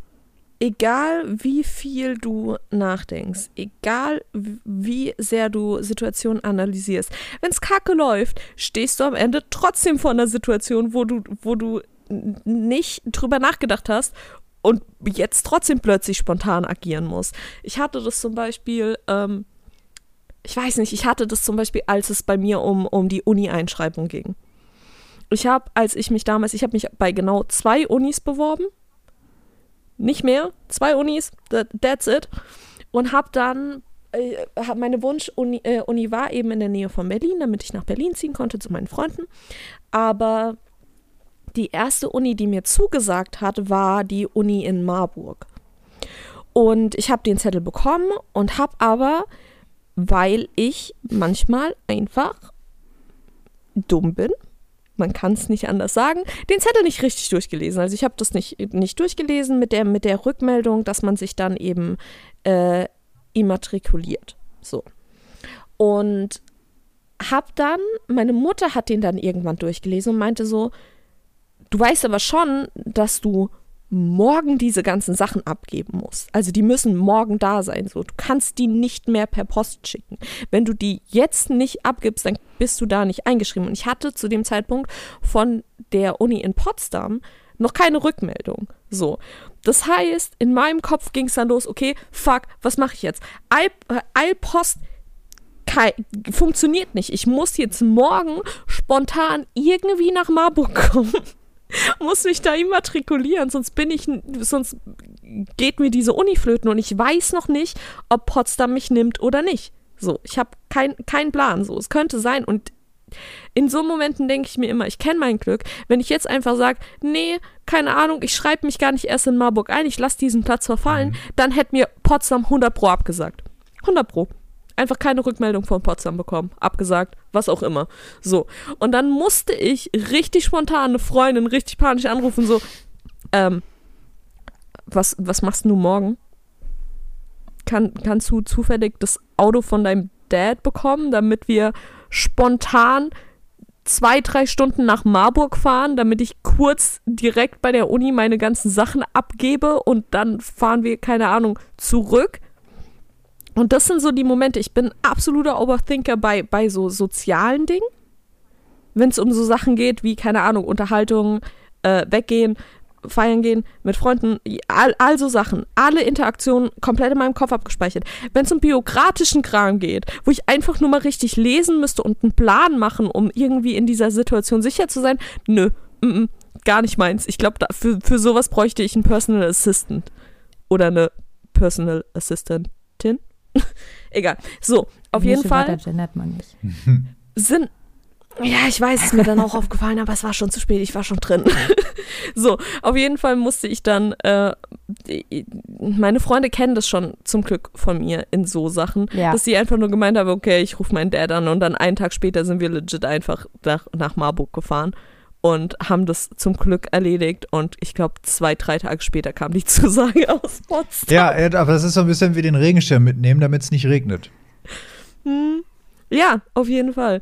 egal wie viel du nachdenkst, egal wie sehr du Situationen analysierst, wenn es kacke läuft, stehst du am Ende trotzdem vor einer Situation, wo du, wo du nicht drüber nachgedacht hast und jetzt trotzdem plötzlich spontan agieren musst. Ich hatte das zum Beispiel, ähm, ich weiß nicht, ich hatte das zum Beispiel, als es bei mir um, um die Uni-Einschreibung ging. Ich habe, als ich mich damals, ich habe mich bei genau zwei Unis beworben nicht mehr, zwei Unis, that, that's it. Und habe dann, äh, hab meine Wunsch-Uni äh, Uni war eben in der Nähe von Berlin, damit ich nach Berlin ziehen konnte zu meinen Freunden. Aber die erste Uni, die mir zugesagt hat, war die Uni in Marburg. Und ich habe den Zettel bekommen und habe aber, weil ich manchmal einfach dumm bin, man kann es nicht anders sagen, den Zettel nicht richtig durchgelesen. Also ich habe das nicht, nicht durchgelesen mit der, mit der Rückmeldung, dass man sich dann eben äh, immatrikuliert. So. Und hab dann, meine Mutter hat den dann irgendwann durchgelesen und meinte so, du weißt aber schon, dass du morgen diese ganzen Sachen abgeben musst. Also die müssen morgen da sein. So, du kannst die nicht mehr per Post schicken. Wenn du die jetzt nicht abgibst, dann bist du da nicht eingeschrieben. Und ich hatte zu dem Zeitpunkt von der Uni in Potsdam noch keine Rückmeldung. So. Das heißt, in meinem Kopf ging es dann los, okay, fuck, was mache ich jetzt? Äh, Eilpost funktioniert nicht. Ich muss jetzt morgen spontan irgendwie nach Marburg kommen muss mich da immatrikulieren, sonst bin ich, sonst geht mir diese Uni flöten und ich weiß noch nicht, ob Potsdam mich nimmt oder nicht. So, ich habe keinen kein Plan. So, es könnte sein und in so Momenten denke ich mir immer, ich kenne mein Glück. Wenn ich jetzt einfach sage, nee, keine Ahnung, ich schreibe mich gar nicht erst in Marburg ein, ich lasse diesen Platz verfallen, mhm. dann hätte mir Potsdam 100 Pro abgesagt. 100 Pro einfach keine Rückmeldung von Potsdam bekommen. Abgesagt, was auch immer. So. Und dann musste ich richtig spontan eine Freundin richtig panisch anrufen, so, ähm, was, was machst du morgen? Kann, kannst du zufällig das Auto von deinem Dad bekommen, damit wir spontan zwei, drei Stunden nach Marburg fahren, damit ich kurz direkt bei der Uni meine ganzen Sachen abgebe und dann fahren wir, keine Ahnung, zurück. Und das sind so die Momente, ich bin absoluter Overthinker bei, bei so sozialen Dingen. Wenn es um so Sachen geht wie, keine Ahnung, Unterhaltung, äh, weggehen, feiern gehen, mit Freunden, all, all so Sachen. Alle Interaktionen komplett in meinem Kopf abgespeichert. Wenn es um biografischen Kram geht, wo ich einfach nur mal richtig lesen müsste und einen Plan machen, um irgendwie in dieser Situation sicher zu sein, nö, m -m, gar nicht meins. Ich glaube, für, für sowas bräuchte ich einen Personal Assistant. Oder eine Personal Assistantin. Egal. So, auf Welche jeden Fall. gendert man nicht. Sind. Ja, ich weiß, es ist mir dann auch aufgefallen, aber es war schon zu spät, ich war schon drin. so, auf jeden Fall musste ich dann, äh, meine Freunde kennen das schon zum Glück von mir in so Sachen, ja. dass sie einfach nur gemeint haben, okay, ich rufe meinen Dad an und dann einen Tag später sind wir legit einfach nach, nach Marburg gefahren und haben das zum Glück erledigt. Und ich glaube, zwei, drei Tage später kam die Zusage aus Potsdam. Ja, aber das ist so ein bisschen wie den Regenschirm mitnehmen, damit es nicht regnet. Hm. Ja, auf jeden Fall.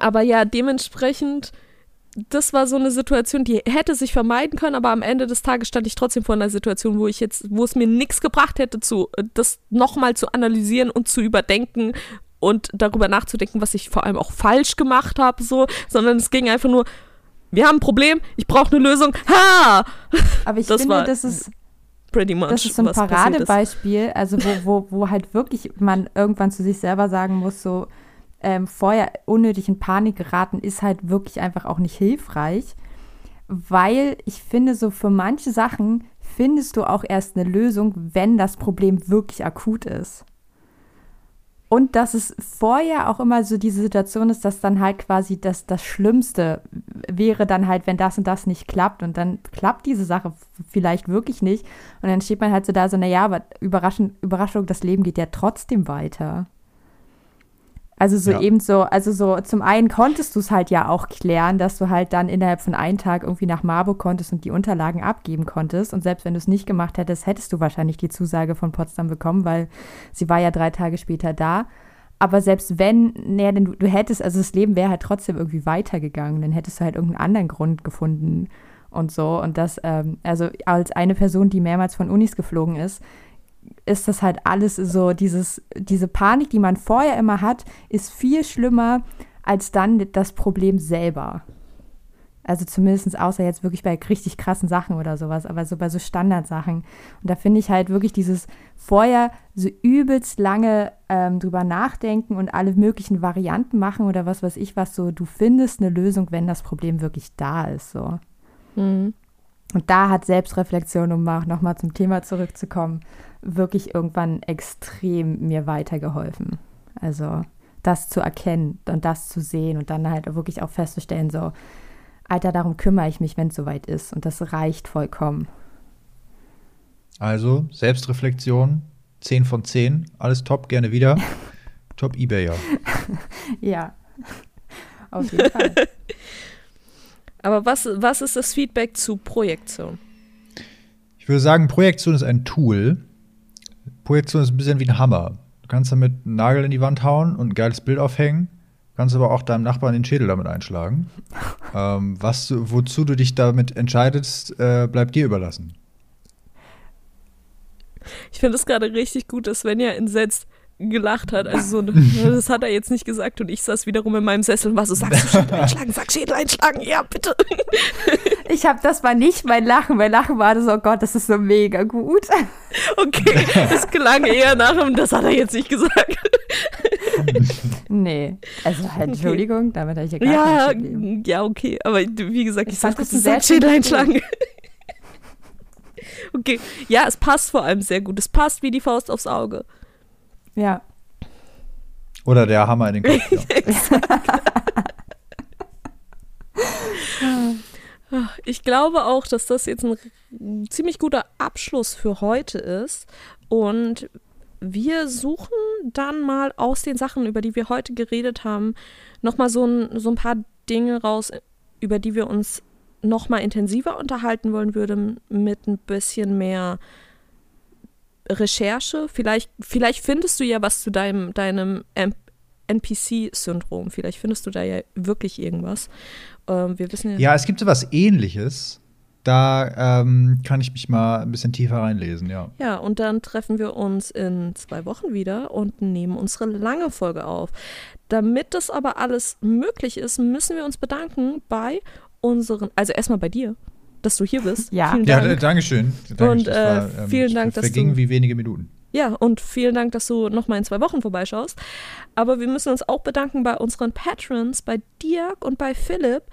Aber ja, dementsprechend, das war so eine Situation, die hätte sich vermeiden können, aber am Ende des Tages stand ich trotzdem vor einer Situation, wo ich jetzt, wo es mir nichts gebracht hätte, zu, das nochmal zu analysieren und zu überdenken und darüber nachzudenken, was ich vor allem auch falsch gemacht habe, so, sondern es ging einfach nur, wir haben ein Problem, ich brauche eine Lösung. Ha! Aber ich das finde, das ist pretty much. Das ist so ein Paradebeispiel, also wo, wo, wo halt wirklich man irgendwann zu sich selber sagen muss, so ähm, vorher unnötig in Panik geraten, ist halt wirklich einfach auch nicht hilfreich. Weil ich finde, so für manche Sachen findest du auch erst eine Lösung, wenn das Problem wirklich akut ist. Und dass es vorher auch immer so diese Situation ist, dass dann halt quasi das, das Schlimmste wäre dann halt, wenn das und das nicht klappt. Und dann klappt diese Sache vielleicht wirklich nicht. Und dann steht man halt so da, so, naja, aber Überraschung, Überraschung, das Leben geht ja trotzdem weiter. Also so Ja. eben so, also so zum einen konntest du es halt ja auch klären, dass du halt dann innerhalb von einem Tag irgendwie nach Marburg konntest und die Unterlagen abgeben konntest. Und selbst wenn du es nicht gemacht hättest, hättest du wahrscheinlich die Zusage von Potsdam bekommen, weil sie war ja drei Tage später da. Aber selbst wenn, nee, denn du, du hättest, also das Leben wäre halt trotzdem irgendwie weitergegangen, dann hättest du halt irgendeinen anderen Grund gefunden und so. Und das, ähm, also als eine Person, die mehrmals von Unis geflogen ist, ist das halt alles so, dieses, diese Panik, die man vorher immer hat, ist viel schlimmer als dann das Problem selber. Also zumindest außer jetzt wirklich bei richtig krassen Sachen oder sowas, aber so bei so Standardsachen. Und da finde ich halt wirklich dieses vorher so übelst lange ähm, drüber nachdenken und alle möglichen Varianten machen oder was weiß ich was, so du findest eine Lösung, wenn das Problem wirklich da ist, so. Mhm. Und da hat Selbstreflexion, um auch nochmal zum Thema zurückzukommen, wirklich irgendwann extrem mir weitergeholfen. Also das zu erkennen und das zu sehen und dann halt wirklich auch festzustellen, so, Alter, darum kümmere ich mich, wenn es soweit ist. Und das reicht vollkommen. Also, Selbstreflexion, 10 von 10, alles top, gerne wieder. top Ebayer. Ja. Auf jeden Fall. Aber was, was ist das Feedback zu Projektion? Ich würde sagen, Projektion ist ein Tool. Projektion ist ein bisschen wie ein Hammer. Du kannst damit einen Nagel in die Wand hauen und ein geiles Bild aufhängen. Kannst aber auch deinem Nachbarn den Schädel damit einschlagen. ähm, was du, wozu du dich damit entscheidest, äh, bleibt dir überlassen. Ich finde es gerade richtig gut, dass Svenja entsetzt gelacht hat. Also so, das hat er jetzt nicht gesagt und ich saß wiederum in meinem Sessel und war so, sagst du Schädel einschlagen, sag Schädel einschlagen, ja, bitte. Ich habe, das war nicht mein Lachen. Mein Lachen war so, oh Gott, das ist so mega gut. Okay, das klang eher nach dem, das hat er jetzt nicht gesagt. Nee. Also halt, Entschuldigung, damit habe ich ja gar Ja, kein Problem. ja, okay. Aber wie gesagt, ich, Ich sag das sehr sag Schädel einschlagen. Okay, ja, es passt vor allem sehr gut. Es passt wie die Faust aufs Auge. Ja. Oder der Hammer in den Kopf. Ja. Ich glaube auch, dass das jetzt ein ziemlich guter Abschluss für heute ist. Und wir suchen dann mal aus den Sachen, über die wir heute geredet haben, nochmal so ein, so ein paar Dinge raus, über die wir uns nochmal intensiver unterhalten wollen würden, mit ein bisschen mehr Recherche. Vielleicht, vielleicht findest du ja was zu deinem, deinem NPC-Syndrom. Vielleicht findest du da ja wirklich irgendwas. Ähm, wir wissen ja. ja, es gibt so was ähnliches. Da ähm, kann ich mich mal ein bisschen tiefer reinlesen, ja. Ja, und dann treffen wir uns in zwei Wochen wieder und nehmen unsere lange Folge auf. Damit das aber alles möglich ist, müssen wir uns bedanken bei unseren, also erstmal bei dir, dass du hier bist. Ja. Vielen Ja, Dank. d- Dankeschön. Dankeschön. Und, Das äh, vielen Dank, dass vergingen du- wie wenige Minuten. Ja, und vielen Dank, dass du nochmal in zwei Wochen vorbeischaust. Aber wir müssen uns auch bedanken bei unseren Patrons, bei Dirk und bei Philipp,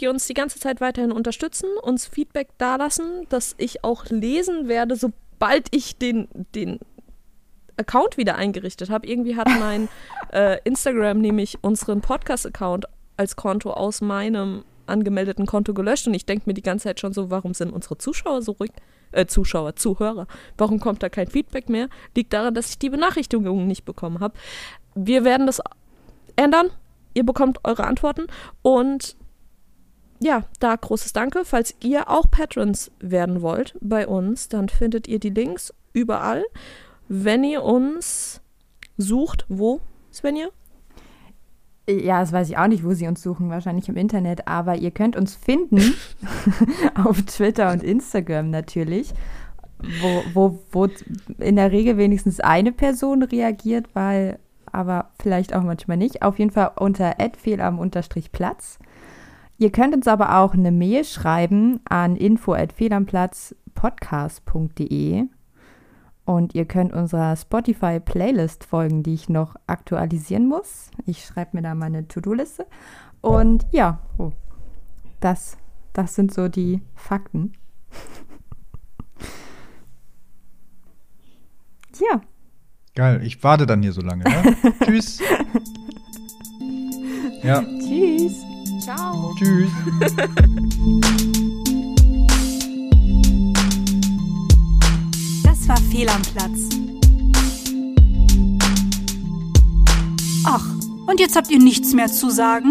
die uns die ganze Zeit weiterhin unterstützen, uns Feedback dalassen, das ich auch lesen werde, sobald ich den, den Account wieder eingerichtet habe. Irgendwie hat mein äh, Instagram nämlich unseren Podcast-Account als Konto aus meinem angemeldeten Konto gelöscht und ich denke mir die ganze Zeit schon so, warum sind unsere Zuschauer so ruhig? Äh, Zuschauer, Zuhörer. Warum kommt da kein Feedback mehr? Liegt daran, dass ich die Benachrichtigungen nicht bekommen habe. Wir werden das ändern. Ihr bekommt eure Antworten und ja, da großes Danke. Falls ihr auch Patrons werden wollt bei uns, dann findet ihr die Links überall. Wenn ihr uns sucht, wo, Svenja? Ja, das weiß ich auch nicht, wo sie uns suchen, wahrscheinlich im Internet, aber ihr könnt uns finden auf Twitter und Instagram natürlich, wo, wo, wo in der Regel wenigstens eine Person reagiert, weil, aber vielleicht auch manchmal nicht. Auf jeden Fall unter @fehlam_platz. Ihr könnt uns aber auch eine Mail schreiben an info@fehlamplatzpodcast.de und ihr könnt unserer Spotify-Playlist folgen, die ich noch aktualisieren muss. Ich schreibe mir da meine To-Do-Liste. Und ja, oh, das, das sind so die Fakten. ja, Geil, ich warte dann hier so lange. Ja? Tschüss. Ja, tschüss. Ciao. tschüss. war Fehl am Platz. Ach, und Und jetzt habt ihr nichts mehr zu sagen?